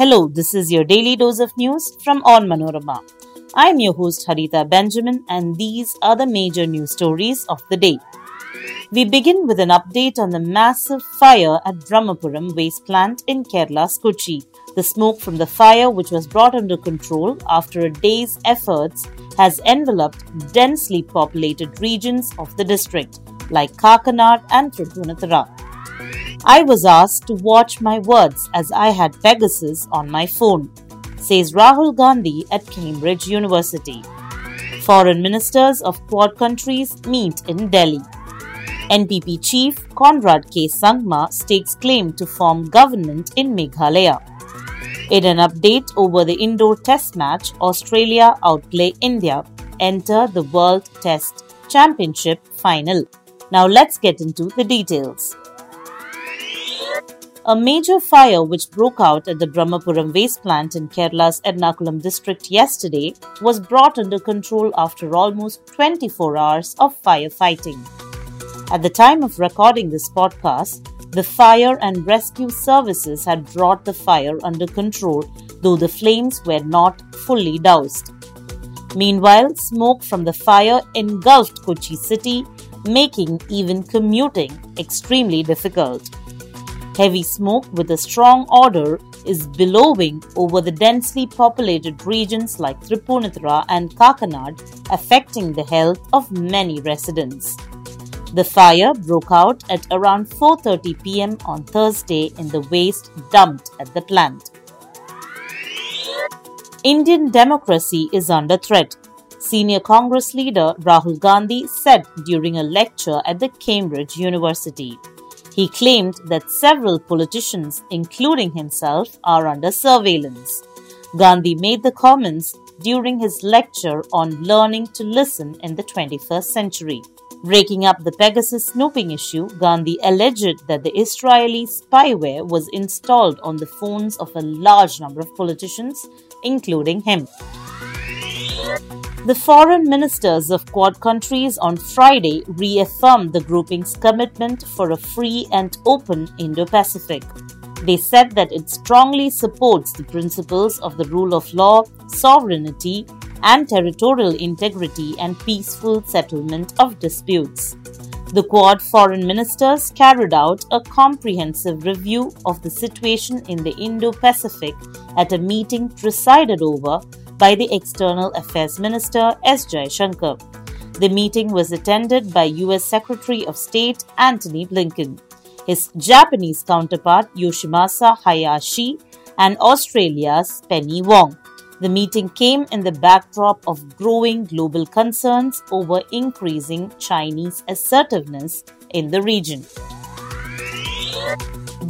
Hello, this is your daily dose of news from Onmanorama. I'm your host Harita Benjamin, and these are the major news stories of the day. We begin with an update on the massive fire at Brahmapuram waste plant in Kerala's Kochi. The smoke from the fire, which was brought under control after a day's efforts, has enveloped densely populated regions of the district like Kakkanad and Tripunithura. I was asked to watch my words as I had Pegasus on my phone, says Rahul Gandhi at Cambridge University. Foreign ministers of Quad countries meet in Delhi. NPP chief Conrad K. Sangma stakes claim to form government in Meghalaya. In an update over the Indore test match, Australia outplay India, enter the World Test Championship final. Now let's get into the details. A major fire which broke out at the Brahmapuram waste plant in Kerala's Ernakulam district yesterday was brought under control after almost 24 hours of firefighting. At the time of recording this podcast, the fire and rescue services had brought the fire under control, though the flames were not fully doused. Meanwhile, smoke from the fire engulfed Kochi city, making even commuting extremely difficult. Heavy smoke with a strong odor is billowing over the densely populated regions like Tripunithura and Kakkanad, affecting the health of many residents. The fire broke out at around 4:30 p.m. on Thursday in the waste dumped at the plant. Indian democracy is under threat, senior Congress leader Rahul Gandhi said during a lecture at the Cambridge University. He claimed that several politicians, including himself, are under surveillance. Gandhi made the comments during his lecture on learning to listen in the 21st century. Breaking up the Pegasus snooping issue, Gandhi alleged that the Israeli spyware was installed on the phones of a large number of politicians, including him. The foreign ministers of Quad countries on Friday reaffirmed the grouping's commitment for a free and open Indo Pacific. They said that it strongly supports the principles of the rule of law, sovereignty, and territorial integrity and peaceful settlement of disputes. The Quad foreign ministers carried out a comprehensive review of the situation in the Indo Pacific at a meeting presided over by the External Affairs Minister S. Jaishankar. The meeting was attended by US Secretary of State Antony Blinken, his Japanese counterpart Yoshimasa Hayashi, and Australia's Penny Wong. The meeting came in the backdrop of growing global concerns over increasing Chinese assertiveness in the region.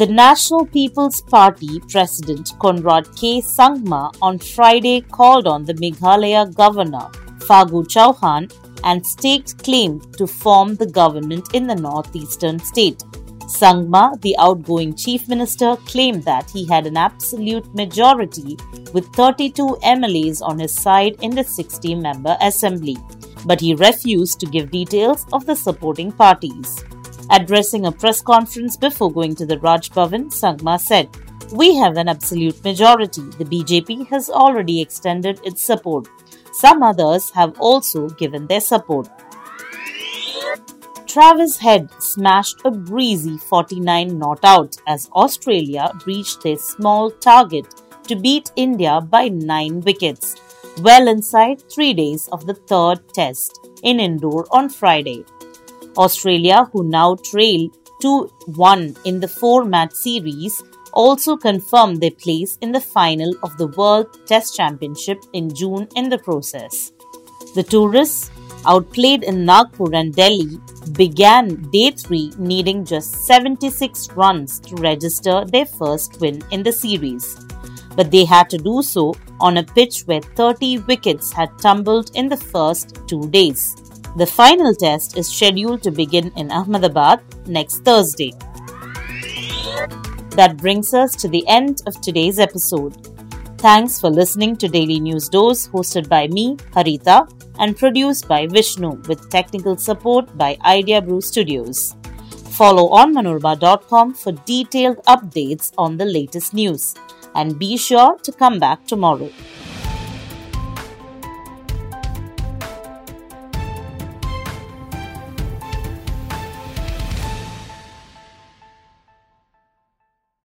The National People's Party President Conrad K. Sangma on Friday called on the Meghalaya governor Fagu Chauhan and staked claim to form the government in the northeastern state. Sangma, the outgoing chief minister, claimed that he had an absolute majority with 32 MLAs on his side in the 60 member assembly, but he refused to give details of the supporting parties. Addressing a press conference before going to the Raj Bhavan, Sangma said, We have an absolute majority. The BJP has already extended its support. Some others have also given their support. Travis Head smashed a breezy 49 not out as Australia reached their small target to beat India by 9 wickets, well inside 3 days of the third test in Indore on Friday. Australia, who now trail 2 1 in the four match series, also confirmed their place in the final of the World Test Championship in June in the process. The tourists outplayed in Nagpur and Delhi, began day 3 needing just 76 runs to register their first win in the series. But they had to do so on a pitch where 30 wickets had tumbled in the first two days. The final test is scheduled to begin in Ahmedabad next Thursday. That brings us to the end of today's episode. Thanks for listening to Daily News Dose, hosted by me, Harita, and produced by Vishnu with technical support by Idea Brew Studios. Follow on manorama.com for detailed updates on the latest news. and be sure to come back tomorrow.